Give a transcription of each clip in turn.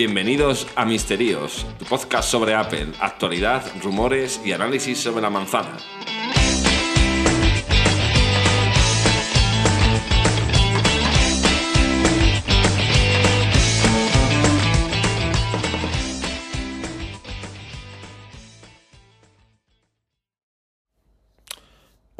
Bienvenidos a Misterios, tu podcast sobre Apple, actualidad, rumores y análisis sobre la manzana.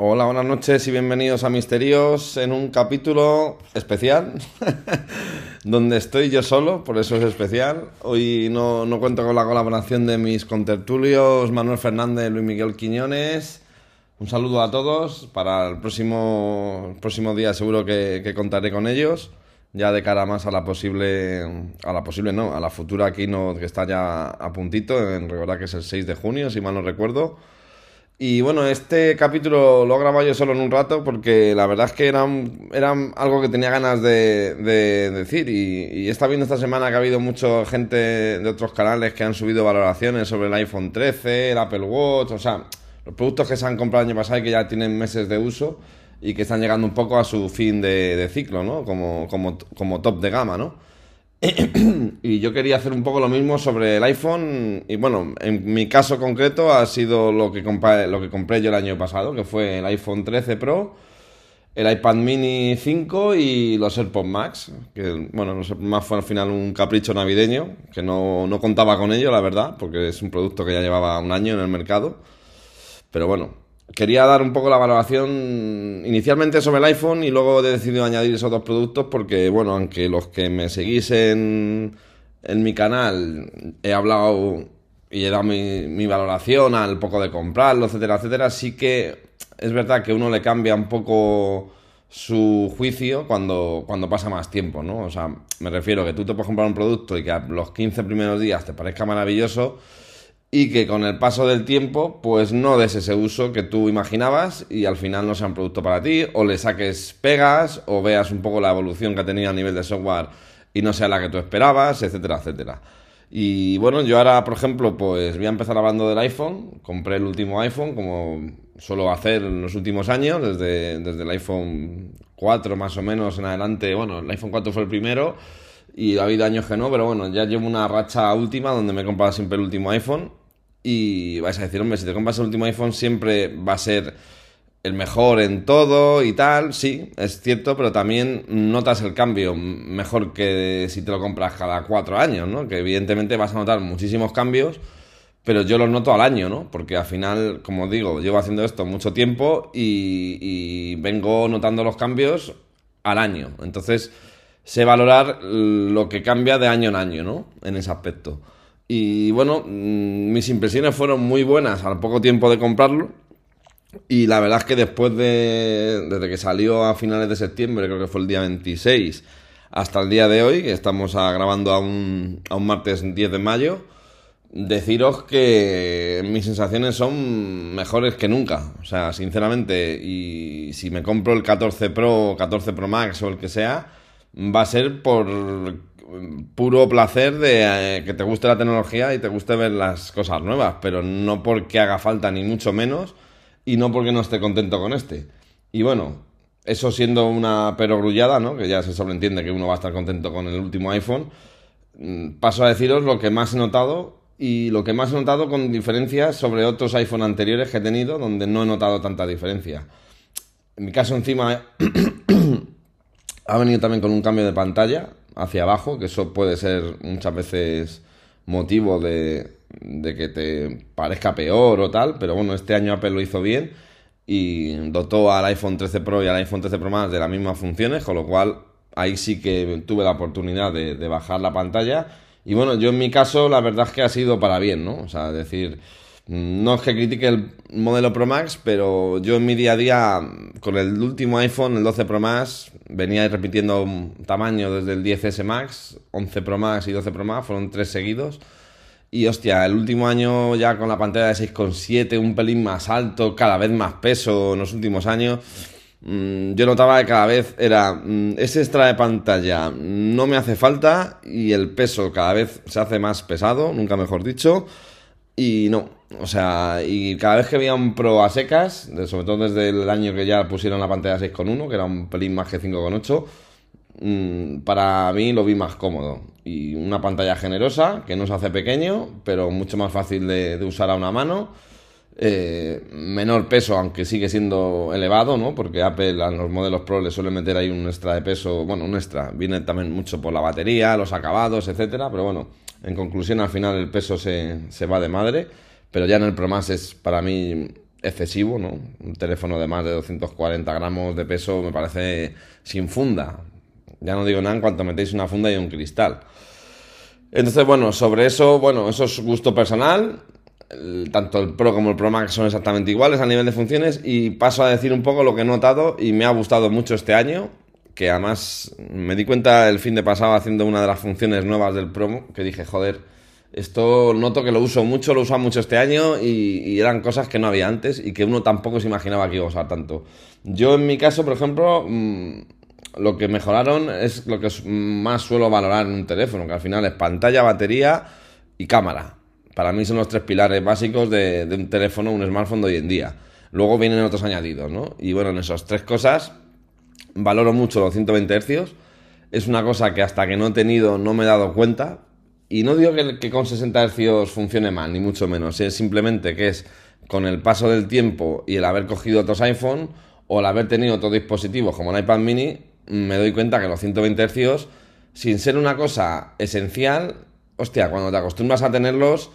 Hola, buenas noches y bienvenidos a Misterios en un capítulo especial donde estoy yo solo, por eso es especial. Hoy no, no cuento con la colaboración de mis contertulios Manuel Fernández Luis Miguel Quiñones. Un saludo a todos. Para el próximo, próximo día seguro que, que contaré con ellos. Ya de cara más a la posible, a la posible no, a la futura keynote que está ya a puntito, en recordar que es el 6 de junio, si mal no recuerdo. Y bueno, este capítulo lo he grabado yo solo en un rato porque la verdad es que era, era algo que tenía ganas de, de decir. Y, y he estado viendo esta semana que ha habido mucha gente de otros canales que han subido valoraciones sobre el iPhone 13, el Apple Watch, o sea, los productos que se han comprado el año pasado y que ya tienen meses de uso y que están llegando un poco a su fin de, de ciclo, ¿no? Como, como, como top de gama, ¿no? y yo quería hacer un poco lo mismo sobre el iPhone. Y bueno, en mi caso concreto ha sido lo que lo que compré yo el año pasado, que fue el iPhone 13 Pro, el iPad Mini 5 y los AirPods Max. Que bueno, los AirPods Max fue al final un capricho navideño, que no, no contaba con ello, la verdad, porque es un producto que ya llevaba un año en el mercado. Pero bueno, quería dar un poco la valoración inicialmente sobre el iPhone y luego he decidido añadir esos dos productos porque, bueno, aunque los que me seguís en, mi canal he hablado y he dado mi, mi, valoración al poco de comprarlo, etcétera, etcétera, sí que es verdad que uno le cambia un poco su juicio cuando, cuando pasa más tiempo, ¿no? O sea, me refiero que tú te puedes comprar un producto y que a los 15 primeros días te parezca maravilloso y que con el paso del tiempo pues no des ese uso que tú imaginabas y al final no sea un producto para ti o le saques pegas o veas un poco la evolución que ha tenido a nivel de software y no sea la que tú esperabas, etcétera, etcétera. Y bueno, yo ahora, por ejemplo, pues voy a empezar hablando del iPhone. Compré el último iPhone, como suelo hacer en los últimos años, desde, desde el iPhone 4 más o menos en adelante. Bueno, el iPhone 4 fue el primero y ha habido años que no, pero bueno, ya llevo una racha última donde me he comprado siempre el último iPhone y vais a decir, hombre, si te compras el último iPhone siempre va a ser el mejor en todo y tal, sí, es cierto, pero también notas el cambio mejor que si te lo compras cada cuatro años, ¿no? Que evidentemente vas a notar muchísimos cambios, pero yo los noto al año, ¿no? Porque al final, como digo, llevo haciendo esto mucho tiempo y, y vengo notando los cambios al año. Entonces, sé valorar lo que cambia de año en año, ¿no? En ese aspecto. Y bueno, mis impresiones fueron muy buenas al poco tiempo de comprarlo. Y la verdad es que después de. Desde que salió a finales de septiembre, creo que fue el día 26, hasta el día de hoy, que estamos grabando a un, a un martes 10 de mayo, deciros que mis sensaciones son mejores que nunca. O sea, sinceramente, y si me compro el 14 Pro, 14 Pro Max o el que sea, va a ser por puro placer de eh, que te guste la tecnología y te guste ver las cosas nuevas, pero no porque haga falta ni mucho menos y no porque no esté contento con este. Y bueno, eso siendo una perogrullada, ¿no? Que ya se sobreentiende que uno va a estar contento con el último iPhone. mm, Paso a deciros lo que más he notado y lo que más he notado con diferencias sobre otros iPhone anteriores que he tenido donde no he notado tanta diferencia. En mi caso encima ha venido también con un cambio de pantalla hacia abajo, que eso puede ser muchas veces motivo de, de, que te parezca peor o tal, pero bueno, este año Apple lo hizo bien y dotó al iPhone 13 Pro y al iPhone 13 Pro Max de las mismas funciones, con lo cual ahí sí que tuve la oportunidad de, de bajar la pantalla. Y bueno, yo en mi caso la verdad es que ha sido para bien, ¿no? O sea, decir, no es que critique el modelo Pro Max, pero yo en mi día a día, con el último iPhone, el 12 Pro Max, venía repitiendo tamaño desde el 10S Max, 11 Pro Max y 12 Pro Max, fueron tres seguidos. Y hostia, el último año ya con la pantalla de 6,7, un pelín más alto, cada vez más peso en los últimos años. mmm, Yo notaba que cada vez era mmm, ese extra de pantalla no me hace falta y el peso cada vez se hace más pesado, nunca mejor dicho. Y no, o sea, y cada vez que veía un Pro a secas, de- sobre todo desde el año que ya pusieron la pantalla 6.1, que era un pelín más que 5.8, mm, para mí lo vi más cómodo. y una pantalla generosa que no se hace pequeño, pero mucho más fácil de, usar a una mano. Eh, menor peso, aunque sigue siendo elevado, ¿no? Porque Apple a los modelos Pro le suele meter ahí un extra de peso, bueno, un extra, viene también mucho por la batería, los acabados, etcétera, pero bueno, en conclusión al final el peso se, se va de madre, pero ya en el Pro Max es para mí excesivo, ¿no? Un teléfono de más de 240 gramos de peso me parece sin funda. Ya no digo nada en cuanto metéis una funda y un cristal. Entonces, bueno, sobre eso, bueno, eso es gusto personal. tanto el Pro como el Pro Max son exactamente iguales a nivel de funciones. Y paso a decir un poco lo que he notado y me ha gustado mucho este año. Que además me di cuenta el fin de pasado haciendo una de las funciones nuevas del Pro, que dije, joder, esto noto que lo uso mucho, lo usado mucho este año y, eran cosas que no había antes y que uno tampoco se imaginaba que iba a usar tanto. Yo en mi caso, por ejemplo, mm, lo que mejoraron es lo que más suelo valorar en un teléfono, que al final es pantalla, batería y cámara. Para mí son los tres pilares básicos de, de un teléfono, un smartphone de hoy en día. Luego vienen otros añadidos, ¿no? Y bueno, en esas tres cosas valoro mucho los 120 Hz. Es una cosa que hasta que no he tenido no me he dado cuenta, y no digo que, con 60 Hz funcione mal, ni mucho menos. Es simplemente que es con el paso del tiempo y el haber cogido otros iPhone o el haber tenido otros dispositivos como el iPad mini, me doy cuenta que los 120 Hz, sin ser una cosa esencial, hostia, cuando te acostumbras a tenerlos,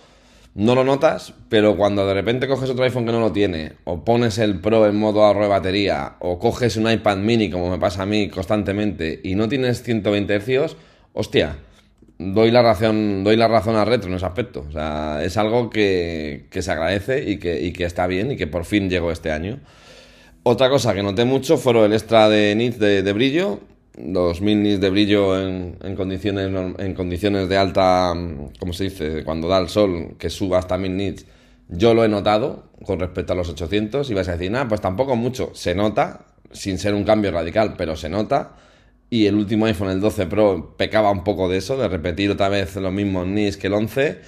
no lo notas, pero cuando de repente coges otro iPhone que no lo tiene, o pones el Pro en modo ahorro de batería, o coges un iPad mini, como me pasa a mí constantemente, y no tienes 120 Hz, hostia, doy la razón, doy la razón a Retro en ese aspecto. O sea, es algo que, se agradece y que, que, está bien y que por fin llegó este año. Otra cosa que noté mucho fueron el extra de nits de, brillo, los mil nits de brillo en, condiciones, en condiciones de alta, como se dice, cuando da el sol, que suba hasta mil nits. Yo lo he notado con respecto a los 800 y vas a decir, nada, pues tampoco mucho. Se nota, sin ser un cambio radical, pero se nota. Y el último iPhone, el 12 Pro, pecaba un poco de eso, de repetir otra vez los mismos nits que el 11,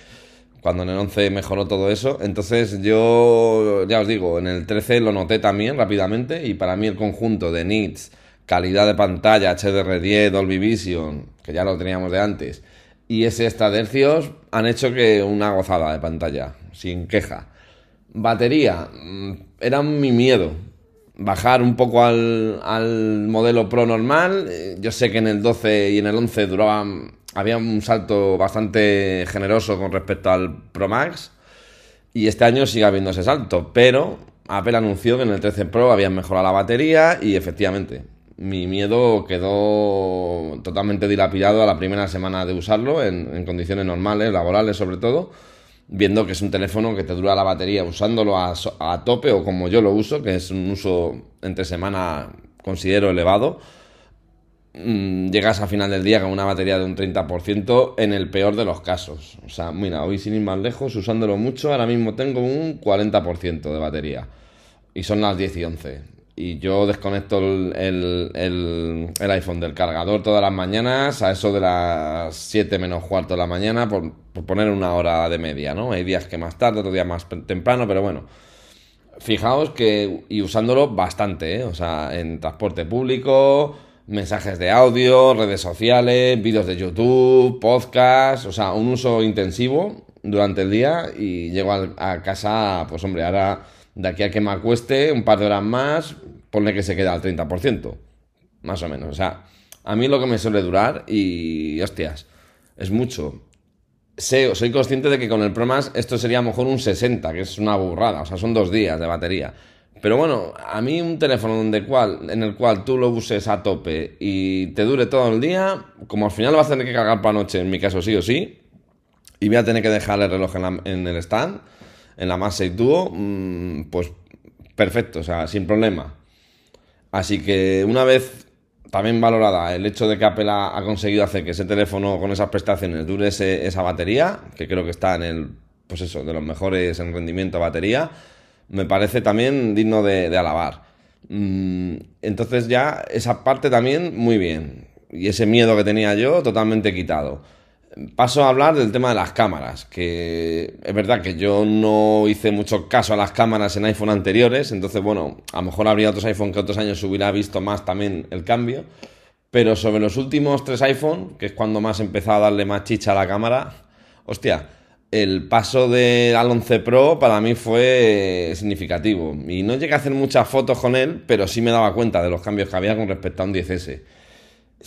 cuando en el 11 mejoró todo eso. Entonces yo, ya os digo, en el 13 lo noté también rápidamente y para mí el conjunto de nits, calidad de pantalla, HDR10, Dolby Vision, que ya lo teníamos de antes, y ese extra de hercios han hecho que una gozada de pantalla, sin queja. Batería, mm, era mi miedo bajar un poco al, al, modelo Pro normal. Eh, yo sé que en el 12 y en el 11 duraban, había un salto bastante generoso con respecto al Pro Max. Y este año sigue habiendo ese salto, pero Apple anunció que en el 13 Pro habían mejorado la batería y efectivamente mi miedo quedó totalmente dilapidado a la primera semana de usarlo en, condiciones normales, laborales sobre todo viendo que es un teléfono que te dura la batería usándolo a, tope o como yo lo uso, que es un uso entre semana considero elevado, mm, llegas a final del día con una batería de un 30% en el peor de los casos. O sea, mira, hoy sin ir más lejos, usándolo mucho, ahora mismo tengo un 40% de batería. Y son las 10 y 11 y yo desconecto el, el, iPhone del cargador todas las mañanas a eso de las 7 menos cuarto de la mañana por, poner una hora de media, ¿no? Hay días que más tarde, otros días más temprano, pero bueno. Fijaos que, y usándolo bastante, ¿eh? O sea, en transporte público, mensajes de audio, redes sociales, vídeos de YouTube, podcast, o sea, un uso intensivo durante el día y llego a casa, pues hombre, ahora de aquí a que me acueste un par de horas más, ponle que se queda al 30%, más o menos. O sea, a mí lo que me suele durar y, hostias, es mucho. Sé, soy consciente de que con el Pro Max esto sería mejor un 60, que es una burrada, o sea, son dos días de batería. Pero bueno, a mí un teléfono donde cual, en el cual tú lo uses a tope y te dure todo el día, como al final lo vas a tener que cargar para noche, en mi caso sí o sí, y voy a tener que dejar el reloj en, en el stand, en la 6 Duo, mm, pues perfecto, o sea, sin problema. Así que una vez también valorada el hecho de que Apple ha, conseguido hacer que ese teléfono con esas prestaciones dure esa batería, que creo que está en el, pues eso, de los mejores en rendimiento batería, me parece también digno de, de alabar. Mm, entonces ya esa parte también muy bien. Y ese miedo que tenía yo totalmente quitado. Paso a hablar del tema de las cámaras, que es verdad que yo no hice mucho caso a las cámaras en iPhone anteriores, entonces bueno, a lo mejor habría otros iPhone que otros años hubiera visto más también el cambio, Pero sobre los últimos tres iPhone, que es cuando más he empezado a darle más chicha a la cámara, hostia, el paso del al 11 Pro para mí fue significativo. Y no llegué a hacer muchas fotos con él, pero sí me daba cuenta de los cambios que había con respecto a un 10S.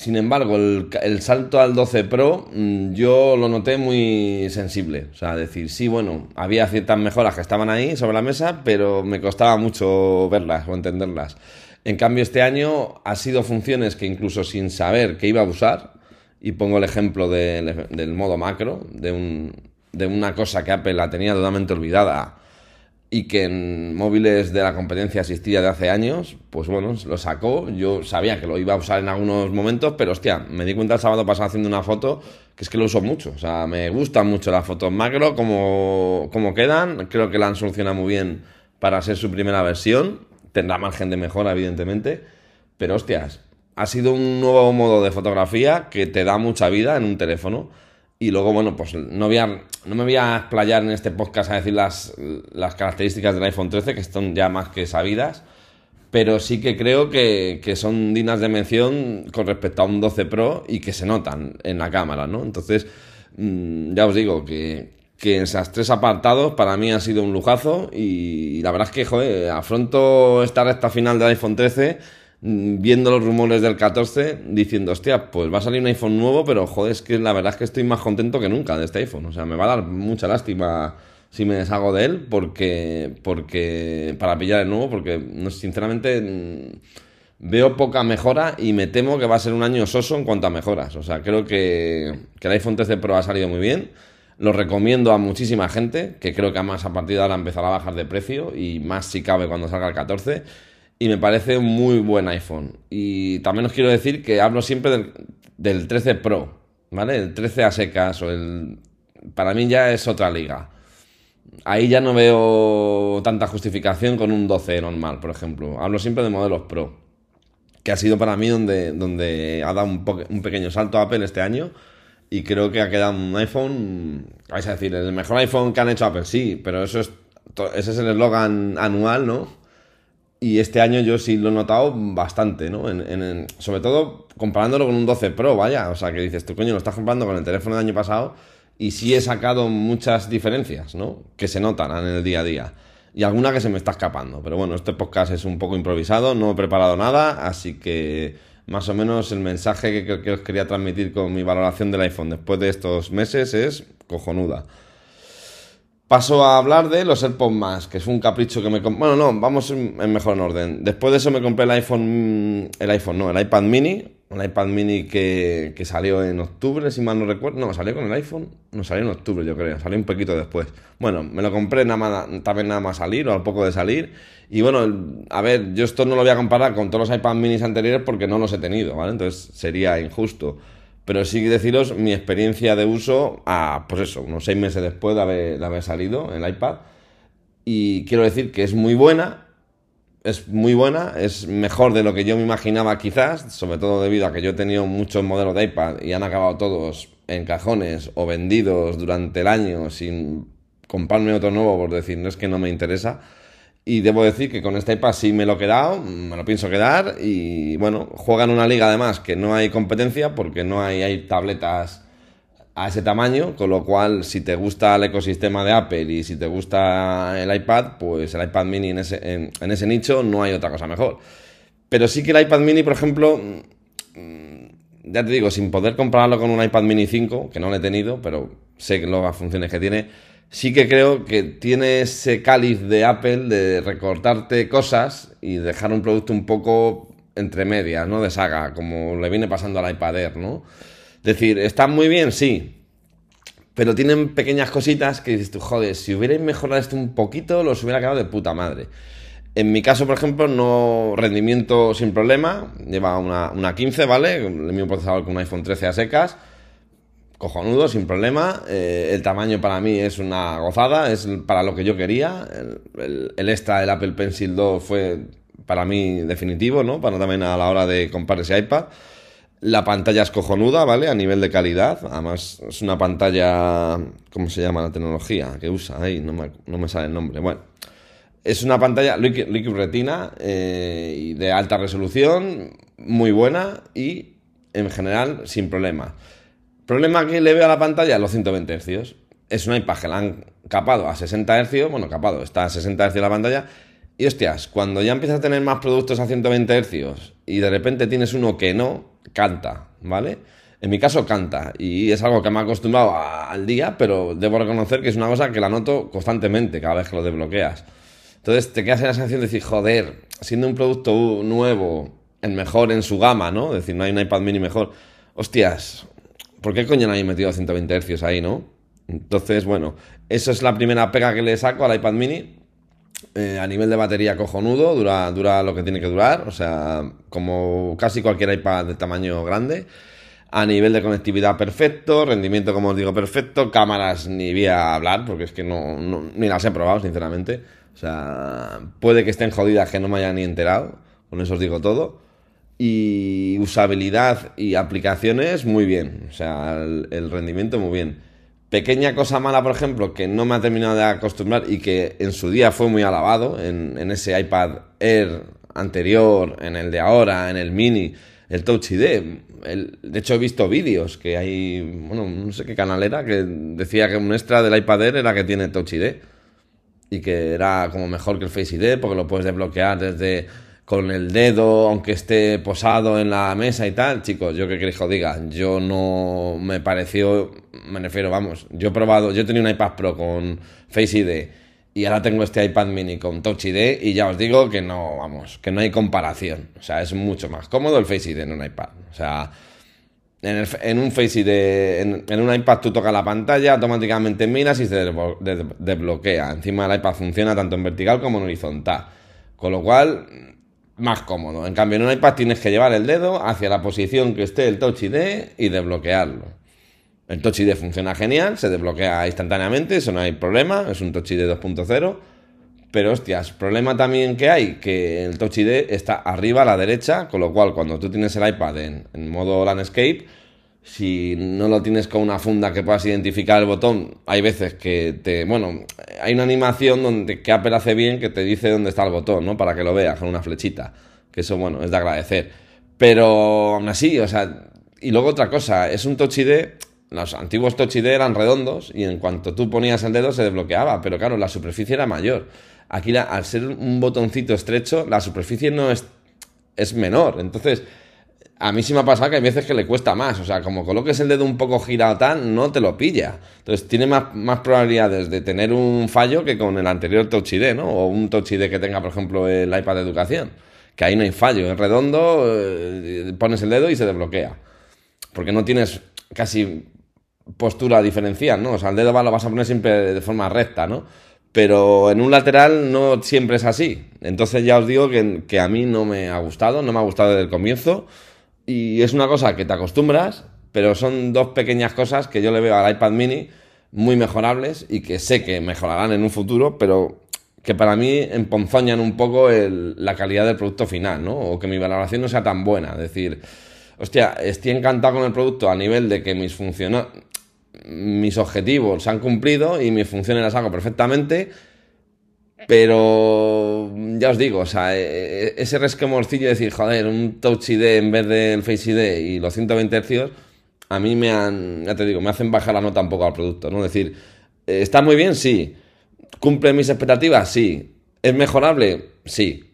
Sin embargo, el, salto al 12 Pro mm, yo lo noté muy sensible. O sea, decir, sí, bueno, había ciertas mejoras que estaban ahí sobre la mesa, pero me costaba mucho verlas o entenderlas. En cambio, este año ha sido funciones que incluso sin saber que iba a usar, y pongo el ejemplo del modo macro, de, un, de una cosa que Apple la tenía totalmente olvidada y que en móviles de la competencia existía de hace años, pues bueno, lo sacó. Yo sabía que lo iba a usar en algunos momentos, pero hostia, me di cuenta el sábado pasado haciendo una foto que es que lo uso mucho. O sea, me gustan mucho las fotos macro, como, como quedan. Creo que la han solucionado muy bien para ser su primera versión. Tendrá margen de mejora, evidentemente. Pero hostias, ha sido un nuevo modo de fotografía que te da mucha vida en un teléfono y luego, bueno, pues no, voy a, no me voy a explayar en este podcast a decir las, las características del iPhone 13, que están ya más que sabidas, pero sí que creo que, que, son dignas de mención con respecto a un 12 Pro y que se notan en la cámara, ¿no? Entonces, mm, ya os digo que, que en esos tres apartados para mí ha sido un lujazo y, la verdad es que, afronto esta recta final del iPhone 13 Mm, viendo los rumores del 14, diciendo, hostia, pues va a salir un iPhone nuevo, pero joder, es que la verdad es que estoy más contento que nunca de este iPhone. O sea, me va a dar mucha lástima si me deshago de él, porque, porque para pillar el nuevo, porque sinceramente mm, veo poca mejora y me temo que va a ser un año soso en cuanto a mejoras. O sea, creo que, que el iPhone 13 Pro ha salido muy bien. Lo recomiendo a muchísima gente, que creo que además a partir de ahora empezará a bajar de precio y más si cabe cuando salga el 14 y me parece un muy buen iPhone. Y también os quiero decir que hablo siempre del, 13 Pro, ¿vale? El 13 a secas o el... Para mí ya es otra liga. Ahí ya no veo tanta justificación con un 12 normal, por ejemplo. Hablo siempre de modelos Pro, que ha sido para mí donde, donde ha dado un, un pequeño salto Apple este año. Y creo que ha quedado un iPhone, vais a decir, el mejor iPhone que han hecho Apple, sí, pero eso es, ese es el eslogan anual, ¿no? Y este año yo sí lo he notado bastante, ¿no? En, sobre todo comparándolo con un 12 Pro, vaya. O sea, que dices, tú coño, lo estás comparando con el teléfono del año pasado y sí he sacado muchas diferencias, ¿no? Que se notan en el día a día. Y alguna que se me está escapando. Pero bueno, este podcast es un poco improvisado, no he preparado nada, así que más o menos el mensaje que, que os quería transmitir con mi valoración del iPhone después de estos meses es cojonuda. Paso a hablar de los AirPods más, que es un capricho que me... Bueno, no, vamos en, mejor orden. Después de eso me compré el iPhone... El iPhone, no, el iPad mini. Un iPad mini que, que salió en octubre, si mal no recuerdo. No, salió con el iPhone. No, salió en octubre, yo creo. Salió un poquito después. Bueno, me lo compré nada también nada más salir o al poco de salir. Y bueno, a ver, yo esto no lo voy a comparar con todos los iPad minis anteriores porque no los he tenido, ¿vale? Entonces sería injusto. Pero sí deciros mi experiencia de uso a, pues eso, unos seis meses después de haber, salido el iPad. Y quiero decir que es muy buena, es muy buena, es mejor de lo que yo me imaginaba quizás, sobre todo debido a que yo he tenido muchos modelos de iPad y han acabado todos en cajones o vendidos durante el año sin comprarme otro nuevo por decir, no es que no me interesa. Y debo decir que con este iPad sí me lo he quedado, me lo pienso quedar. Y bueno, juegan una liga además que no hay competencia porque no hay, hay tabletas a ese tamaño. Con lo cual, si te gusta el ecosistema de Apple y si te gusta el iPad, pues el iPad mini en ese, en, ese nicho no hay otra cosa mejor. Pero sí que el iPad mini, por ejemplo, mm, ya te digo, sin poder compararlo con un iPad mini 5, que no lo he tenido, pero sé las funciones que tiene sí que creo que tiene ese cáliz de Apple de recortarte cosas y dejar un producto un poco entre medias, ¿no? De saga, como le viene pasando al iPad Air, ¿no? Es decir, ¿están muy bien? Sí. Pero tienen pequeñas cositas que dices tú, joder, si hubierais mejorado esto un poquito, los hubiera quedado de puta madre. En mi caso, por ejemplo, no rendimiento sin problema. Lleva una, una 15, ¿vale? El mismo procesador con un iPhone 13 a secas cojonudo, sin problema. Eh, el tamaño para mí es una gozada, es para lo que yo quería. El, extra del Apple Pencil 2 fue para mí definitivo, ¿no? Para también a la hora de comprar ese iPad. La pantalla es cojonuda, ¿vale? A nivel de calidad. Además, es una pantalla. ¿Cómo se llama la tecnología que usa? Ahí, no me, no me sale el nombre. Bueno, es una pantalla Liquid, Retina eh, de alta resolución, muy buena y en general, sin problema. Problema que le veo a la pantalla, los 120 Hz. Es un iPad que la han capado a 60 Hz, bueno, capado, está a 60 Hz la pantalla. Y hostias, cuando ya empiezas a tener más productos a 120 Hz y de repente tienes uno que no, canta, ¿vale? En mi caso canta y es algo que me ha acostumbrado al día, pero debo reconocer que es una cosa que la noto constantemente cada vez que lo desbloqueas. Entonces te quedas en la sensación de decir, joder, siendo un producto nuevo, el mejor en su gama, ¿no? Es decir, no hay un iPad mini mejor. Hostias, ¿por qué coño no metido a 120 Hz ahí, no? Entonces, bueno, eso es la primera pega que le saco al iPad mini. Eh, a nivel de batería cojonudo, dura, dura lo que tiene que durar, o sea, como casi cualquier iPad de tamaño grande. A nivel de conectividad perfecto, rendimiento como os digo perfecto, cámaras ni voy a hablar porque es que no, ni las he probado sinceramente. O sea, puede que estén jodidas que no me haya ni enterado, con eso os digo todo. Y usabilidad y aplicaciones muy bien, o sea, el rendimiento muy bien. Pequeña cosa mala, por ejemplo, que no me ha terminado de acostumbrar y que en su día fue muy alabado, en, ese iPad Air anterior, en el de ahora, en el mini, el Touch ID. de hecho, he visto vídeos que hay, bueno, no sé qué canal era, que decía que un extra del iPad Air era que tiene Touch ID. Y que era como mejor que el Face ID porque lo puedes desbloquear desde con el dedo, aunque esté posado en la mesa y tal, chicos, yo qué queréis que os diga, yo no me pareció, me refiero, vamos, yo he probado, yo tenía un iPad Pro con Face ID y ahora tengo este iPad mini con Touch ID y ya os digo que no, vamos, que no hay comparación, o sea, es mucho más cómodo el Face ID en un iPad, o sea, en, un Face ID, en, un iPad tú tocas la pantalla, automáticamente miras y se desbloquea, encima el iPad funciona tanto en vertical como en horizontal, con lo cual más cómodo. En cambio, en un iPad tienes que llevar el dedo hacia la posición que esté el Touch ID y desbloquearlo. El Touch ID funciona genial, se desbloquea instantáneamente, eso no hay problema, es un Touch ID 2.0. Pero hostias, problema también que hay, que el Touch ID está arriba a la derecha, con lo cual cuando tú tienes el iPad en, en modo landscape, si no lo tienes con una funda que puedas identificar el botón, hay veces que te. Bueno, hay una animación donde que Apple hace bien que te dice dónde está el botón, ¿no? Para que lo veas con una flechita. Que eso, bueno, es de agradecer. Pero aún así, o sea. Y luego otra cosa, es un Touch ID. Los antiguos Touch ID eran redondos y en cuanto tú ponías el dedo se desbloqueaba, pero claro, la superficie era mayor. Aquí, al ser un botoncito estrecho, la superficie no es, es menor. Entonces, a mí sí me ha pasado que hay veces que le cuesta más. O sea, como coloques el dedo un poco girado tal, no te lo pilla. Entonces tiene más, más probabilidades de tener un fallo que con el anterior Touch ID, ¿no? O un Touch ID que tenga, por ejemplo, el iPad de educación. Que ahí no hay fallo. Es redondo, eh, pones el dedo y se desbloquea. Porque no tienes casi postura diferencial, ¿no? O sea, el dedo lo vas a poner siempre de forma recta, ¿no? Pero en un lateral no siempre es así. Entonces ya os digo que, que a mí no me ha gustado, no me ha gustado desde el comienzo. Y es una cosa que te acostumbras, pero son dos pequeñas cosas que yo le veo al iPad mini muy mejorables y que sé que mejorarán en un futuro, pero que para mí emponzoñan un poco la calidad del producto final, ¿no? O que mi valoración no sea tan buena. Es decir, hostia, estoy encantado con el producto a nivel de que mis mis objetivos se han cumplido y mis funciones las hago perfectamente, pero ya os digo, o sea, e, e, ese resquemorcillo de decir, joder, un Touch ID en vez del Face ID y los 120 Hz, a mí me han, ya te digo, me hacen bajar la nota un poco al producto, ¿no? Es decir, eh, ¿está muy bien? Sí. ¿Cumple mis expectativas? Sí. ¿Es mejorable? Sí.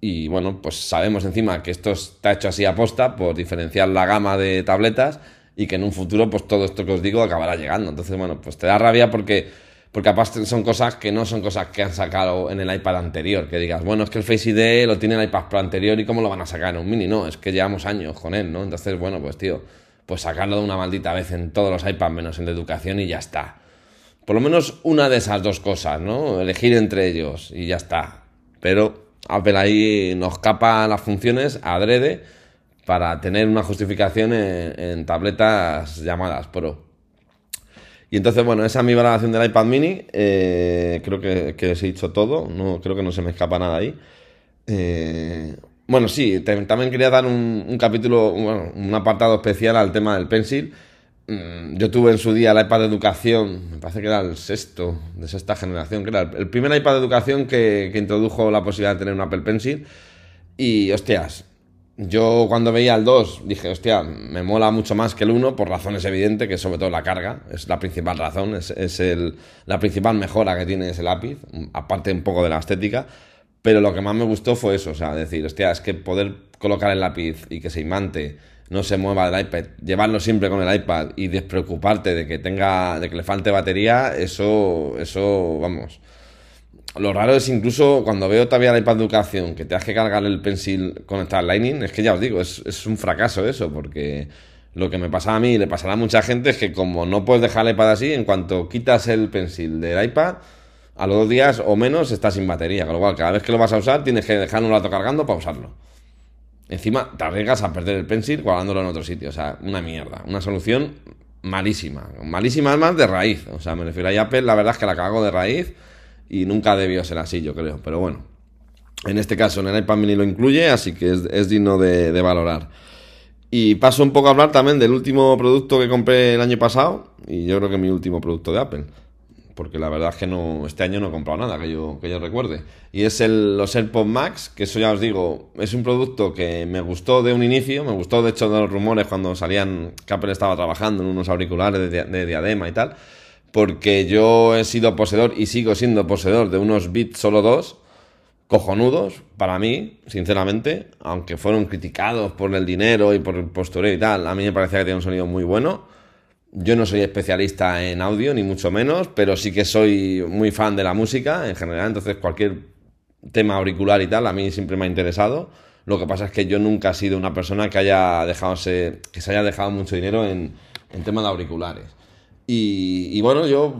Y bueno, pues sabemos encima que esto está hecho así a posta por diferenciar la gama de tabletas y que en un futuro, pues todo esto que os digo acabará llegando. Entonces, bueno, pues te da rabia porque porque aparte son cosas que no son cosas que han sacado en el iPad anterior. Que digas, bueno, es que el Face ID lo tiene el iPad Pro anterior y cómo lo van a sacar en un mini. No, es que llevamos años con él, ¿no? Entonces, bueno, pues tío, pues sacarlo de una maldita vez en todos los iPads menos en de educación y ya está. Por lo menos una de esas dos cosas, ¿no? Elegir entre ellos y ya está. Pero Apple ahí nos capa las funciones adrede para tener una justificación en tabletas llamadas Pro. Y entonces, bueno, esa es mi valoración del iPad mini. Eh, creo que, que, os he dicho todo. No, creo que no se me escapa nada ahí. Eh, bueno, sí, también quería dar un, capítulo, un apartado especial al tema del Pencil. Mm, yo tuve en su día el iPad de educación, me parece que era el sexto, de sexta generación, que era el, primer iPad de educación que, que introdujo la posibilidad de tener un Apple Pencil. Y, hostias, yo cuando veía el 2 dije, hostia, me mola mucho más que el 1 por razones evidentes, que sobre todo la carga, es la principal razón, es, es el, la principal mejora que tiene ese lápiz, aparte un poco de la estética, pero lo que más me gustó fue eso, o sea, decir, hostia, es que poder colocar el lápiz y que se imante, no se mueva del iPad, llevarlo siempre con el iPad y despreocuparte de que tenga, de que le falte batería, eso, eso, vamos lo raro es incluso cuando veo todavía la iPad educación que te has que cargar el pencil conectado al Lightning, es que ya os digo, es, un fracaso eso, porque lo que me pasa a mí y le pasará a mucha gente es que como no puedes dejar el iPad así, en cuanto quitas el pencil del iPad, a los dos días o menos estás sin batería, con lo cual cada vez que lo vas a usar tienes que dejar un rato cargando para usarlo. Encima te arriesgas a perder el pencil guardándolo en otro sitio, o sea, una mierda, una solución malísima, malísima además de raíz, o sea, me refiero a Apple, la verdad es que la cago de raíz y nunca debió ser así, yo creo. Pero bueno, en este caso en el iPad mini lo incluye, así que es, digno de, valorar. Y paso un poco a hablar también del último producto que compré el año pasado, y yo creo que mi último producto de Apple. Porque la verdad es que no, este año no he comprado nada que yo, que yo recuerde. Y es el, los AirPods Max, que eso ya os digo, es un producto que me gustó de un inicio, me gustó de hecho de los rumores cuando salían que Apple estaba trabajando en unos auriculares de diadema y tal porque yo he sido poseedor y sigo siendo poseedor de unos bits solo dos, cojonudos, para mí, sinceramente, aunque fueron criticados por el dinero y por el postureo y tal, a mí me parecía que tenía un sonido muy bueno. Yo no soy especialista en audio, ni mucho menos, pero sí que soy muy fan de la música en general, entonces cualquier tema auricular y tal, a mí siempre me ha interesado. Lo que pasa es que yo nunca he sido una persona que haya dejado que se haya dejado mucho dinero en, en temas de auriculares. Y, bueno, yo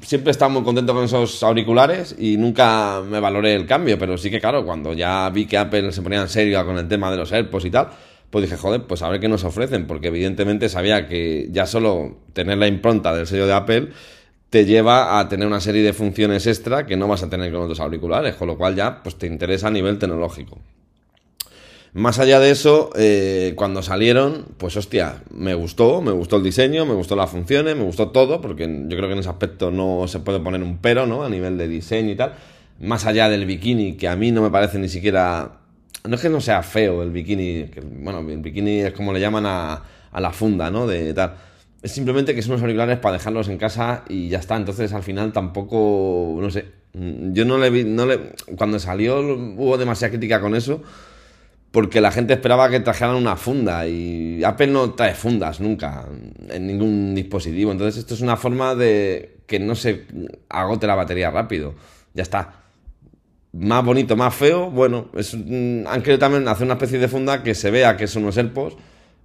siempre he estado muy contento con esos auriculares y nunca me valoré el cambio, pero sí que claro, cuando ya vi que Apple se ponía en serio con el tema de los AirPods y tal, pues dije, joder, pues a ver qué nos ofrecen, porque evidentemente sabía que ya solo tener la impronta del sello de Apple te lleva a tener una serie de funciones extra que no vas a tener con otros auriculares, con lo cual ya pues te interesa a nivel tecnológico. Más allá de eso, eh, cuando salieron, pues hostia, me gustó, me gustó el diseño, me gustó las funciones, me gustó todo, porque yo creo que en ese aspecto no se puede poner un pero, ¿no? A nivel de diseño y tal. Más allá del bikini, que a mí no me parece ni siquiera... No es que no sea feo el bikini, que, bueno, el bikini es como le llaman a, a la funda, ¿no? De tal. Es simplemente que son unos auriculares para dejarlos en casa y ya está. Entonces al final tampoco, no sé, yo no le vi, no le, cuando salió hubo demasiada crítica con eso porque la gente esperaba que trajeran una funda y Apple no trae fundas nunca en ningún dispositivo. Entonces esto es una forma de que no se agote la batería rápido. Ya está. Más bonito, más feo, bueno, es, han querido también hacer una especie de funda que se vea que son unos AirPods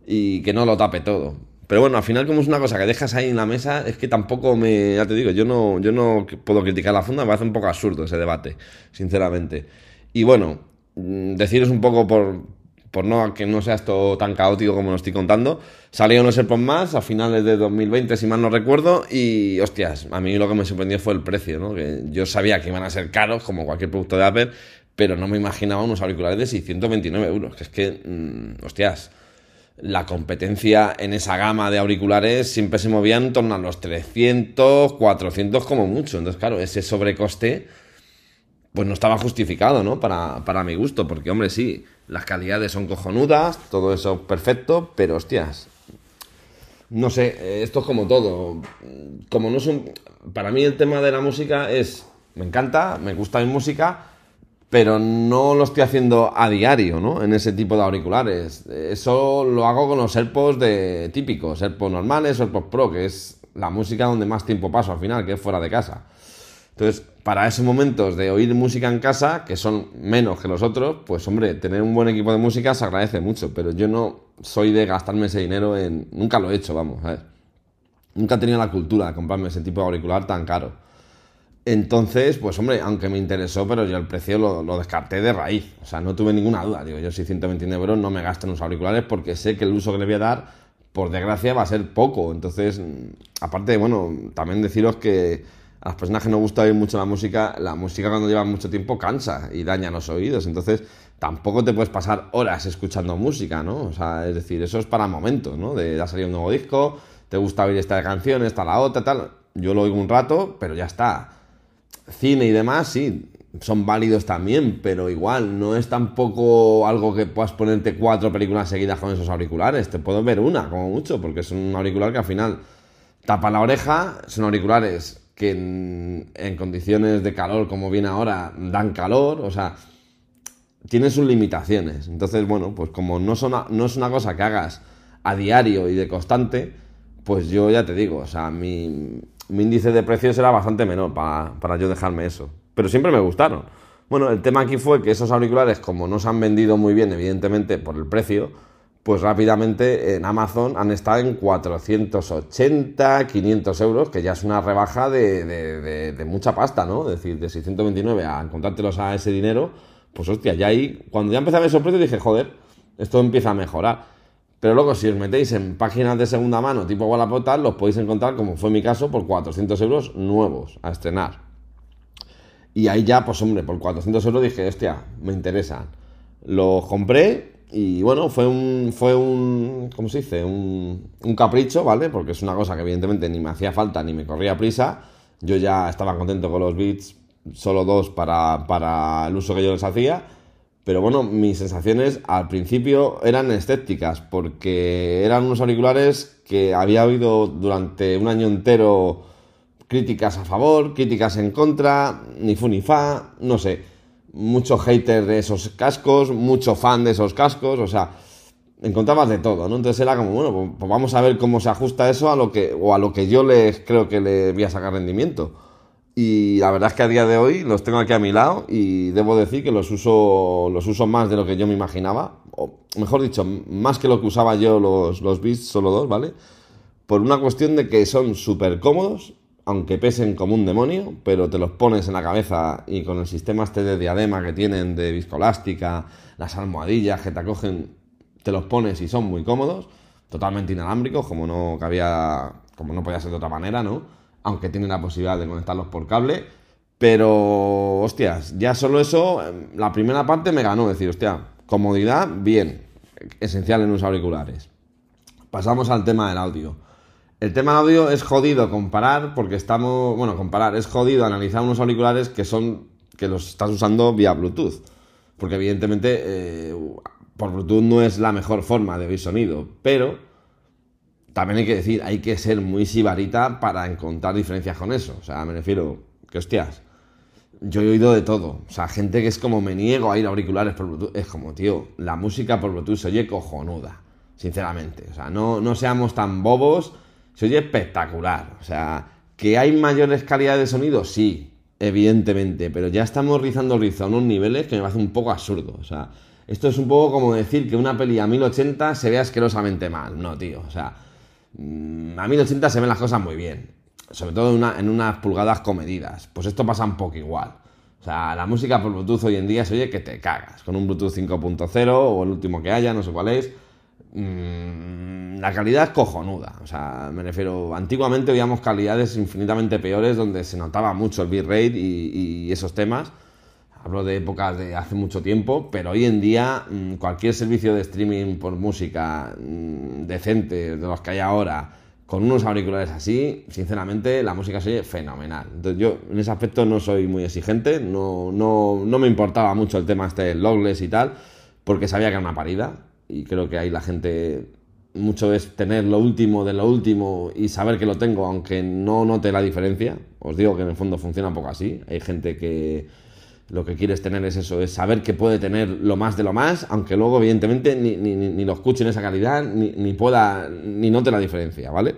y que no lo tape todo. Pero bueno, al final como es una cosa que dejas ahí en la mesa, es que tampoco me, ya te digo, yo no, yo no puedo criticar la funda, me parece un poco absurdo ese debate, sinceramente. Y bueno, deciros un poco por, por no que no sea esto tan caótico como lo estoy contando. Salieron los AirPods más a finales de 2020, si mal no recuerdo, y hostias, a mí lo que me sorprendió fue el precio, ¿no? Yo sabía que iban a ser caros, como cualquier producto de Apple, pero no me imaginaba unos auriculares de 629 euros. Que es que, mm, hostias, la competencia en esa gama de auriculares siempre se movía en torno a los 300, 400 como mucho. Entonces, claro, ese sobrecoste pues no estaba justificado, ¿no? Para, para mi gusto, porque, hombre, sí, las calidades son cojonudas, todo eso perfecto, pero hostias, no sé, eh, esto es como todo. Como no son. Para mí el tema de la música es. Me encanta, me gusta mi música, pero no lo estoy haciendo a diario, ¿no? En ese tipo de auriculares. Eso lo hago con los AirPods de típicos, AirPods normales, AirPods Pro, que es la música donde más tiempo paso al final, que es fuera de casa. Entonces, para esos momentos de oír música en casa, que son menos que los otros, pues hombre, tener un buen equipo de música se agradece mucho, pero yo no soy de gastarme ese dinero en... Nunca lo he hecho, vamos, ver. Nunca he tenido la cultura de comprarme ese tipo de auricular tan caro. Entonces, pues hombre, aunque me interesó, pero yo el precio lo, descarté de raíz. O sea, no tuve ninguna duda. Digo, yo si 129 euros no me gasto en los auriculares porque sé que el uso que le voy a dar, por desgracia, va a ser poco. Entonces, aparte, bueno, también deciros que a las personas que no gusta oír mucho la música, la música cuando lleva mucho tiempo cansa y daña los oídos. Entonces, tampoco te puedes pasar horas escuchando música, ¿no? O sea, es decir, eso es para momentos, ¿no? De ha salido un nuevo disco, te gusta oír esta canción, esta la otra, tal. Yo lo oigo un rato, pero ya está. Cine y demás, sí. son válidos también, pero igual no es tampoco algo que puedas ponerte cuatro películas seguidas con esos auriculares. Te puedo ver una, como mucho, porque es un auricular que al final tapa la oreja, son auriculares que en, condiciones de calor, como viene ahora, dan calor, o sea, tienen sus limitaciones. Entonces, bueno, pues como no, no es una cosa que hagas a diario y de constante, pues yo ya te digo, o sea, mi, índice de precios era bastante menor para yo dejarme eso pero siempre me gustaron. Bueno, el tema aquí fue que esos auriculares, como no se han vendido muy bien, evidentemente, por el precio, pues rápidamente en Amazon han estado en 480, 500 euros, que ya es una rebaja de, mucha pasta, ¿no? Es decir, de 629 a encontrártelos a ese dinero, pues hostia, ya ahí, cuando ya empecé a ver esos precios dije, joder, esto empieza a mejorar. Pero luego, si os metéis en páginas de segunda mano tipo Wallapop, los podéis encontrar, como fue mi caso, por 400 euros nuevos a estrenar. Y ahí ya, pues hombre, por 400 euros dije, hostia, me interesa. Los compré y bueno, fue un, fue un, ¿cómo se dice? Un, un capricho, ¿vale? Porque es una cosa que evidentemente ni me hacía falta ni me corría prisa. Yo ya estaba contento con los bits, solo dos para, para el uso que yo les hacía. Pero bueno, mis sensaciones al principio eran escépticas, porque eran unos auriculares que había oído durante un año entero críticas a favor, críticas en contra, ni fu ni fa, no sé, mucho hater de esos cascos, mucho fan de esos cascos, o sea, encontrabas de todo, ¿no? Entonces era como, bueno, pues vamos a ver cómo se ajusta eso a lo que, o a lo que yo les creo que le voy a sacar rendimiento. Y la verdad es que a día de hoy los tengo aquí a mi lado y debo decir que los uso, los uso más de lo que yo me imaginaba, o mejor dicho, más que lo que usaba yo los, los Beats, solo dos, ¿vale? Por una cuestión de que son súper cómodos, aunque pesen como un demonio, pero te los pones en la cabeza y con el sistema este de diadema que tienen de viscolástica, las almohadillas que te acogen, te los pones y son muy cómodos, totalmente inalámbricos, como no cabía, como no podía ser de otra manera, ¿no? Aunque tienen la posibilidad de conectarlos por cable, pero hostias, ya solo eso, la primera parte me ganó, decir, hostia, comodidad, bien, esencial en los auriculares. Pasamos al tema del audio. El tema audio es jodido comparar porque estamos, bueno, comparar, es jodido analizar unos auriculares que son, que los estás usando vía Bluetooth. Porque evidentemente eh, por Bluetooth no es la mejor forma de oír sonido, pero también hay que decir, hay que ser muy sibarita para encontrar diferencias con eso. O sea, me refiero, que hostias, yo he oído de todo. O sea, gente que es como me niego a ir a auriculares por Bluetooth. Es como, tío, la música por Bluetooth se oye cojonuda, sinceramente. O sea, no, no seamos tan bobos se oye espectacular. O sea, que hay mayores calidades de sonido, sí, evidentemente, pero ya estamos rizando rizo a unos niveles que me parece un poco absurdo. O sea, esto es un poco como decir que una peli a 1080 se ve asquerosamente mal. No, tío. O sea, mm, a 1080 se ven las cosas muy bien. Sobre todo en, en unas pulgadas comedidas. Pues esto pasa un poco igual. O sea, la música por Bluetooth hoy en día se oye que te cagas. Con un Bluetooth 5.0 o el último que haya, no sé cuál es la calidad es cojonuda. O sea, me refiero, antiguamente veíamos calidades infinitamente peores donde se notaba mucho el bitrate y, y esos temas. Hablo de épocas de hace mucho tiempo, pero hoy en día mm, cualquier servicio de streaming por música mm, decente de los que hay ahora, con unos auriculares así, sinceramente la música se oye fenomenal. Entonces yo en ese aspecto no soy muy exigente, no, no, no me importaba mucho el tema este logless y tal, porque sabía que era una parida y creo que ahí la gente mucho es tener lo último de lo último y saber que lo tengo, aunque no note la diferencia. Os digo que en el fondo funciona un poco así. Hay gente que lo que quieres tener es eso, es saber que puede tener lo más de lo más, aunque luego, evidentemente, ni, ni, ni lo escuche en esa calidad, ni, ni, pueda, ni note la diferencia, ¿vale?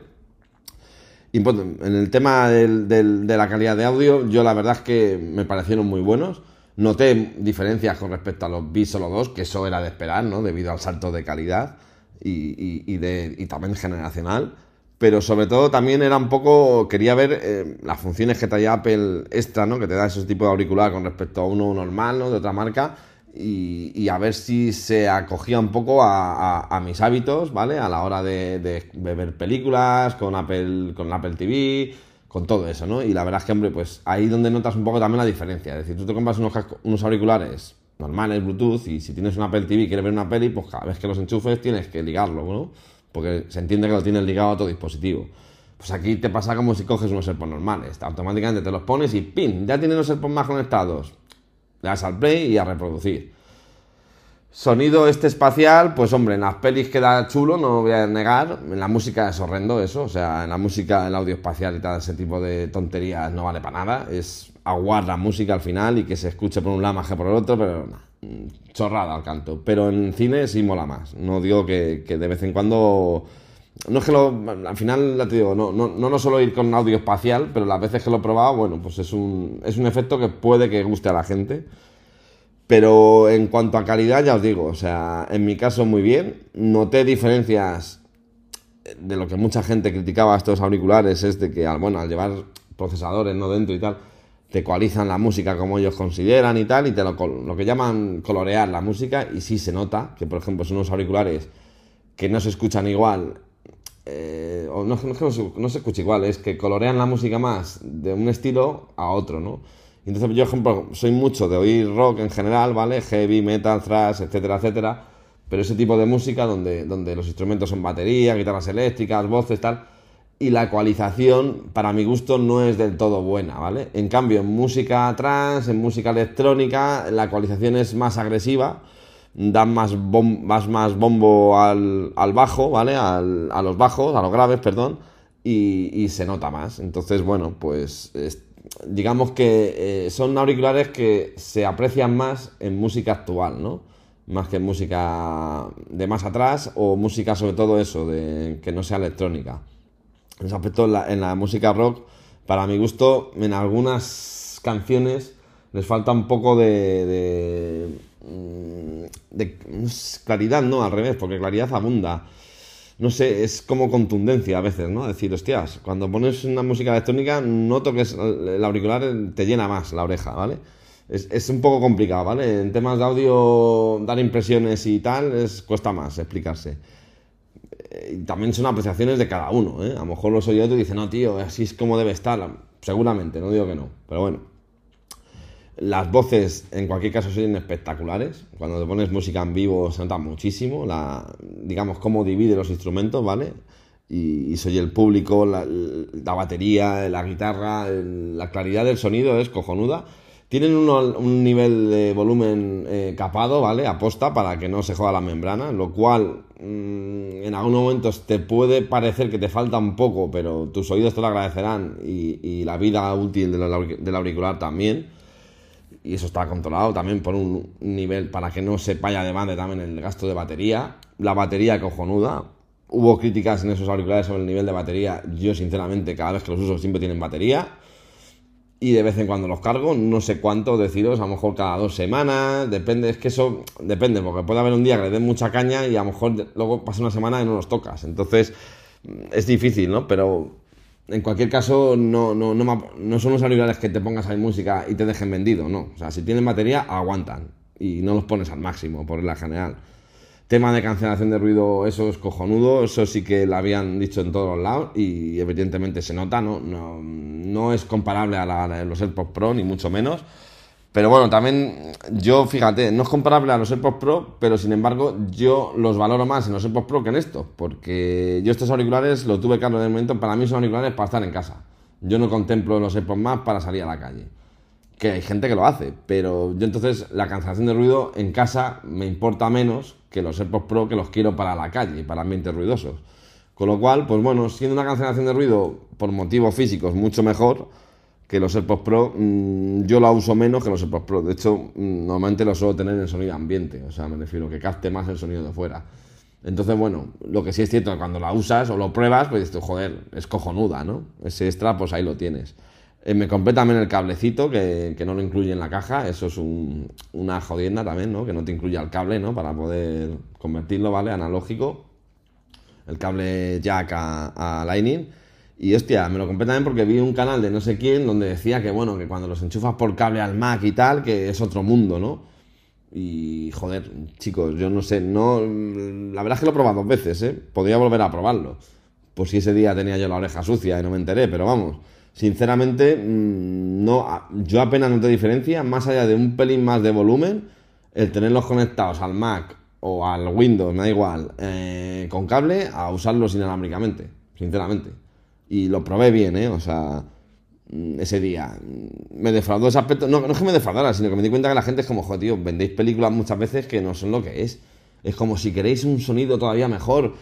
En el tema del, del, de la calidad de audio, yo la verdad es que me parecieron muy buenos. Noté diferencias con respecto a los B solo 2, que eso era de esperar, ¿no? Debido al salto de calidad y, de, y también generacional. Pero sobre todo también era un poco. Quería ver eh, las funciones que traía Apple extra, ¿no? Que te da ese tipo de auricular con respecto a uno normal, ¿no? De otra marca. Y, a ver si se acogía un poco a, mis hábitos, ¿vale? A la hora de, de, ver películas con Apple, con Apple TV con todo eso, ¿no? Y la verdad es que, hombre, pues ahí donde notas un poco también la diferencia. Es decir, tú te compras unos, auriculares normales, Bluetooth, y si tienes una Apple TV y quieres ver una peli, pues cada vez que los enchufes tienes que ligarlo, ¿no? Porque se entiende que lo tienes ligado a tu dispositivo. Pues aquí te pasa como si coges unos AirPods normales. Automáticamente te los pones y ¡pin! Ya tienes los AirPods más conectados. Le das al play y a reproducir. Sonido este espacial, pues hombre, en las pelis queda chulo, no voy a negar. En la música es horrendo eso, o sea, en la música, el audio espacial y tal, ese tipo de tonterías no vale para nada. Es aguar la música al final y que se escuche por un lado más que por el otro, pero mm, chorrada al canto. Pero en cine sí mola más. No digo que, de vez en cuando. No es que lo. Al final, te digo, no, no, no, solo ir con audio espacial, pero las veces que lo he probado, bueno, pues es un, es un efecto que puede que guste a la gente. Pero en cuanto a calidad, ya os digo, o sea, en mi caso muy bien. Noté diferencias de lo que mucha gente criticaba a estos auriculares, es de que, bueno, al llevar procesadores no dentro y tal, te ecualizan la música como ellos consideran y tal, y te lo, lo que llaman colorear la música, y sí se nota que, por ejemplo, son unos auriculares que no se escuchan igual, eh, o no, se escucha igual, es que colorean la música más de un estilo a otro, ¿no? Entonces, yo, ejemplo, soy mucho de oír rock en general, ¿vale? Heavy, metal, thrash, etcétera, etcétera. Pero ese tipo de música donde, donde los instrumentos son batería, guitarras eléctricas, voces, tal. Y la ecualización, para mi gusto, no es del todo buena, ¿vale? En cambio, en música trans, en música electrónica, la ecualización es más agresiva, dan más, más, más bombo al, al bajo, ¿vale? Al, a los bajos, a los graves, perdón, y, y se nota más. Entonces, bueno, pues digamos que eh, son auriculares que se aprecian más en música actual, ¿no? Más que en música de más atrás o música sobre todo eso, de que no sea electrónica. En ese aspecto, en la, música rock, para mi gusto, en algunas canciones les falta un poco de, de, mm, de claridad, ¿no? Al revés, porque claridad abunda no sé, es como contundencia a veces, ¿no? Decir, hostias, cuando pones una música electrónica, noto que el auricular te llena más la oreja, ¿vale? Es, un poco complicado, ¿vale? En temas de audio, dar impresiones y tal, es, cuesta más explicarse. Eh, y también son apreciaciones de cada uno, ¿eh? A lo mejor los oyentes dicen, no, tío, así es como debe estar. Seguramente, no digo que no, pero bueno. Las voces, en cualquier caso, son espectaculares. Cuando te pones música en vivo se nota muchísimo, la, digamos, cómo divide los instrumentos, ¿vale? Y, soy el público, la, batería, la guitarra, la claridad del sonido es cojonuda. Tienen un nivel de volumen eh, capado, ¿vale? Aposta para que no se joda la membrana, lo cual mm, en algunos momentos te puede parecer que te falta un poco, pero tus oídos te lo agradecerán y, la vida útil del auricular también y eso está controlado también por un nivel para que no se vaya de banda también el gasto de batería. La batería cojonuda. Hubo críticas en esos auriculares sobre el nivel de batería. Yo, sinceramente, cada vez que los uso siempre tienen batería. Y de vez en cuando los cargo, no sé cuánto deciros, a lo mejor cada dos semanas, depende, es que eso depende, porque puede haber un día que le den mucha caña y a lo mejor luego pasa una semana y no los tocas. Entonces, es difícil, ¿no? Pero en cualquier caso, no, no, no, son los auriculares que te pongas ahí música y te dejen vendido, no. O sea, si tienen batería, aguantan. Y no los pones al máximo, por la general. Tema de cancelación de ruido, eso es cojonudo, eso sí que lo habían dicho en todos los lados y evidentemente se nota, no, no, no es comparable a, la, a los AirPods Pro, ni mucho menos. Pero bueno, también yo, fíjate, no es comparable a los AirPods Pro, pero sin embargo yo los valoro más en los AirPods Pro que en esto, porque yo estos auriculares los tuve caro en el momento, para mí son auriculares para estar en casa. Yo no contemplo los AirPods más para salir a la calle. Que hay gente que lo hace, pero yo entonces la cancelación de ruido en casa me importa menos que los AirPods Pro que los quiero para la calle, para ambientes ruidosos. Con lo cual, pues bueno, siendo una cancelación de ruido por motivos físicos mucho mejor, que los AirPods Pro mm, yo la uso menos que los AirPods Pro. De hecho, mm, normalmente lo suelo tener en sonido ambiente, o sea, me refiero que capte más el sonido de fuera. Entonces, bueno, lo que sí es cierto, cuando la usas o lo pruebas, pues dices, joder, es cojonuda, ¿no? Ese extra, pues ahí lo tienes. Eh, me compré también el cablecito, que, no lo incluye en la caja, eso es una jodienda también, ¿no? Que no te incluye el cable, ¿no? Para poder convertirlo, ¿vale? Analógico. El cable jack a, a Lightning. Y hostia, me lo compré también porque vi un canal de no sé quién donde decía que, bueno, que cuando los enchufas por cable al Mac y tal, que es otro mundo, ¿no? Y joder, chicos, yo no sé, no. La verdad es que lo he probado dos veces, ¿eh? Podría volver a probarlo. Pues si ese día tenía yo la oreja sucia y no me enteré, pero vamos. Sinceramente, mm, no, yo apenas noté diferencia, más allá de un pelín más de volumen, el tenerlos conectados al Mac o al Windows, me da igual, eh, con cable, a usarlos inalámbricamente, sinceramente. Y lo probé bien, ¿eh? O sea, mm, ese día. Me defraudó ese aspecto. No, no es que me defraudara, sino que me di cuenta que la gente es como, joder, tío, vendéis películas muchas veces que no son lo que es. Es como si queréis un sonido todavía mejor,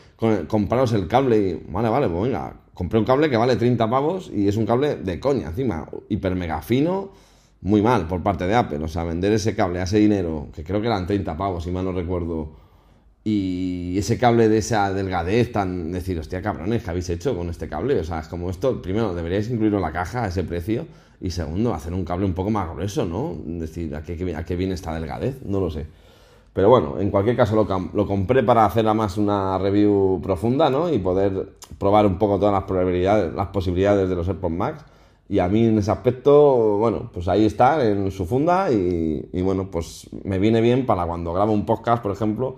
compraros el cable y, vale, vale, pues venga, compré un cable que vale 30 pavos y es un cable de coña encima, hiper mega fino, muy mal por parte de Apple. O sea, vender ese cable a ese dinero, que creo que eran 30 pavos, si mal no recuerdo, y ese cable de esa delgadez tan decir, hostia, cabrones, ¿qué habéis hecho con este cable? O sea, es como esto, primero, deberíais incluirlo en la caja a ese precio, y segundo, hacer un cable un poco más grueso, ¿no? Decir, ¿a qué, a qué viene esta delgadez? No lo sé. Pero bueno, en cualquier caso lo, compré para hacer más una review profunda, ¿no? Y poder probar un poco todas las probabilidades, las posibilidades de los AirPods Max. Y a mí en ese aspecto, bueno, pues ahí está en su funda y, y bueno, pues me viene bien para cuando grabo un podcast, por ejemplo,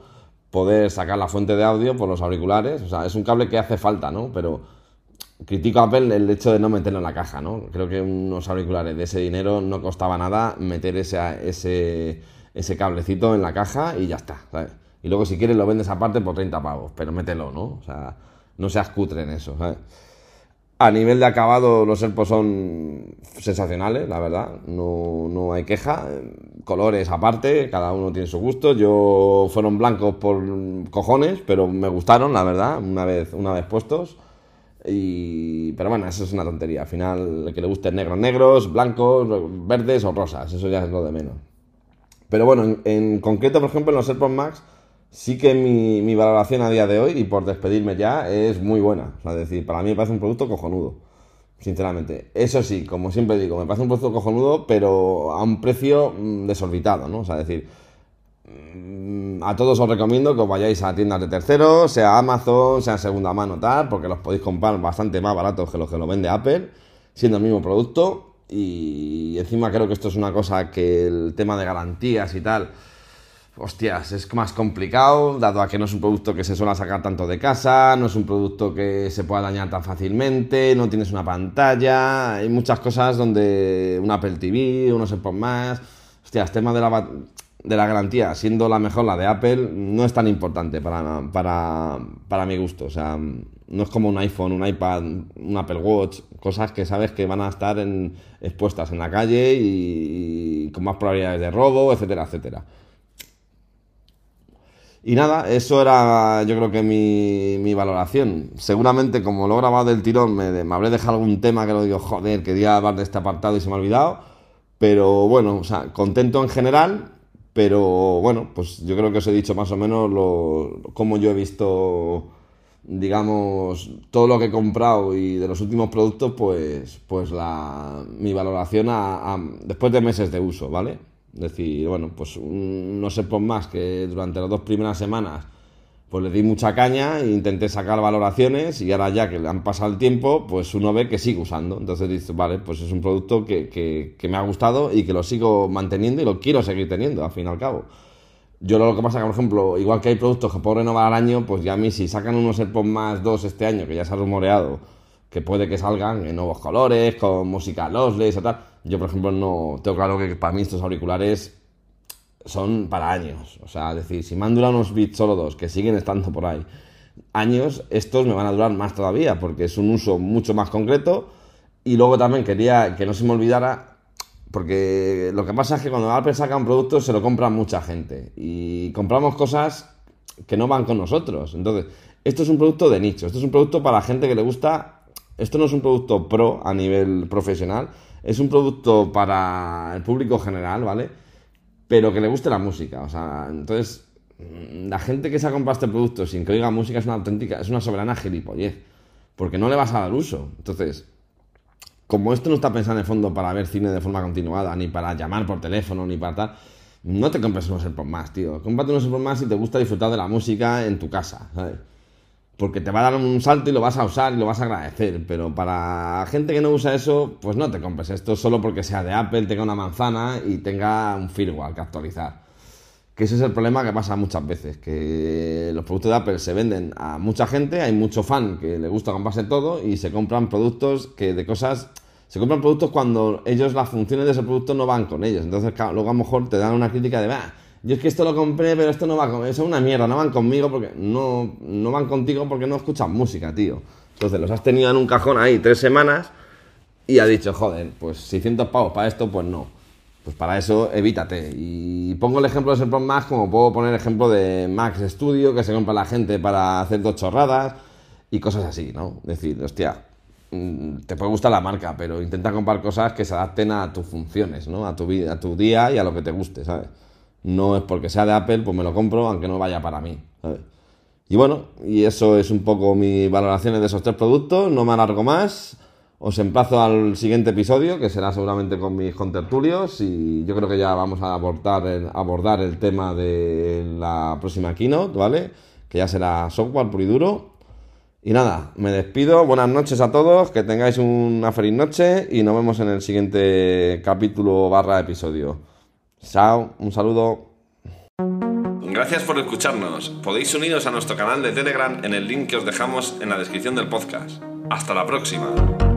poder sacar la fuente de audio por los auriculares. O sea, es un cable que hace falta, ¿no? Pero critico a Apple el hecho de no meterlo en la caja, ¿no? Creo que unos auriculares de ese dinero no costaba nada meter ese, ese ese cablecito en la caja y ya está, ¿sabes? Y luego si quieres lo vendes aparte por 30 pavos, pero mételo, ¿no? O sea, no seas cutre en eso, ¿sabes? A nivel de acabado, los serpos son sensacionales, la verdad. No, no, hay queja. Colores aparte, cada uno tiene su gusto. Yo fueron blancos por cojones, pero me gustaron, la verdad, una vez, una vez puestos. Y, pero bueno, eso es una tontería. Al final, el que le guste negros, negros, blancos, verdes o rosas. Eso ya es lo de menos. Pero bueno, en, concreto, por ejemplo, en los AirPods Max, sí que mi, valoración a día de hoy, y por despedirme ya, es muy buena. Es decir, para mí me parece un producto cojonudo, sinceramente. Eso sí, como siempre digo, me parece un producto cojonudo, pero a un precio mm, desorbitado, ¿no? O sea, es decir, mm, a todos os recomiendo que os vayáis a tiendas de terceros, sea Amazon, sea segunda mano, tal, porque los podéis comprar bastante más baratos que los que lo vende Apple, siendo el mismo producto. Y encima creo que esto es una cosa que el tema de garantías y tal, hostias, es más complicado, dado a que no es un producto que se suele sacar tanto de casa, no es un producto que se pueda dañar tan fácilmente, no tienes una pantalla, hay muchas cosas donde un Apple TV, unos AirPods más, hostias, tema de la, de la garantía, siendo la mejor la de Apple, no es tan importante para, para, para mi gusto, o sea no es como un iPhone, un iPad, un Apple Watch, cosas que sabes que van a estar expuestas en la calle y, con más probabilidades de robo, etcétera, etcétera. Y nada, eso era yo creo que mi, valoración. Seguramente como lo he grabado del tirón me, habré dejado algún tema que lo digo, joder, quería hablar de este apartado y se me ha olvidado. Pero bueno, o sea, contento en general, pero bueno, pues yo creo que os he dicho más o menos lo, cómo yo he visto digamos, todo lo que he comprado y de los últimos productos, pues, pues la, mi valoración después de meses de uso, ¿vale? Decir, bueno, pues no sé por más que durante las dos primeras semanas pues le di mucha caña e intenté sacar valoraciones y ahora ya que le han pasado el tiempo, pues uno ve que sigue usando. Entonces dice, vale, pues es un producto que, que, que me ha gustado y que lo sigo manteniendo y lo quiero seguir teniendo, al fin y al cabo. Yo lo que pasa que, por ejemplo, igual que hay productos que puedo renovar al año, pues ya a mí si sacan unos AirPods más dos este año, que ya se ha rumoreado, que puede que salgan en nuevos colores, con música lossless o tal, yo por ejemplo no tengo claro que para mí estos auriculares son para años. O sea, es decir, si me han durado unos bits solo dos, que siguen estando por ahí, años, estos me van a durar más todavía, porque es un uso mucho más concreto. Y luego también quería que no se me olvidara porque lo que pasa es que cuando Apple saca un producto se lo compra mucha gente y compramos cosas que no van con nosotros. Entonces, esto es un producto de nicho, esto es un producto para gente que le gusta, esto no es un producto pro a nivel profesional, es un producto para el público general, ¿vale? Pero que le guste la música, o sea, entonces la gente que se ha comprado este producto sin que oiga música es una auténtica, es una soberana gilipollez, porque no le vas a dar uso. Entonces, como esto no está pensado en el fondo para ver cine de forma continuada, ni para llamar por teléfono, ni para tal, no te compres unos AirPods más, tío. Cómprate unos AirPods más si te gusta disfrutar de la música en tu casa, ¿sabes? Porque te va a dar un salto y lo vas a usar y lo vas a agradecer. Pero para gente que no usa eso, pues no te compres esto solo porque sea de Apple, tenga una manzana y tenga un firmware que actualizar. Que ese es el problema que pasa muchas veces, que los productos de Apple se venden a mucha gente, hay mucho fan que le gusta comprarse todo y se compran productos que de cosas se compran productos cuando ellos las funciones de ese producto no van con ellos. Entonces, luego a lo mejor te dan una crítica de, va, yo es que esto lo compré, pero esto no va con... Eso es una mierda, no van conmigo porque... No, no van contigo porque no escuchan música, tío. Entonces, los has tenido en un cajón ahí tres semanas y ha dicho, joder, pues 600 pavos para esto, pues no. Pues para eso evítate. Y pongo el ejemplo de Serpron Max como puedo poner el ejemplo de Max Studio, que se compra la gente para hacer dos chorradas y cosas así, ¿no? Es decir, hostia, mm, te puede gustar la marca, pero intenta comprar cosas que se adapten a tus funciones, ¿no? A tu vida, a tu día y a lo que te guste, ¿sabes? No es porque sea de Apple, pues me lo compro, aunque no vaya para mí. Y bueno, y eso es un poco mis valoraciones de esos tres productos, no me alargo más. Os emplazo al siguiente episodio, que será seguramente con mis contertulios, y yo creo que ya vamos a abordar el, abordar el tema de la próxima keynote, ¿vale? Que ya será software puro y duro. Y nada, me despido, buenas noches a todos, que tengáis una feliz noche y nos vemos en el siguiente capítulo barra episodio. Chao, un saludo. Gracias por escucharnos. Podéis uniros a nuestro canal de Telegram en el link que os dejamos en la descripción del podcast. Hasta la próxima.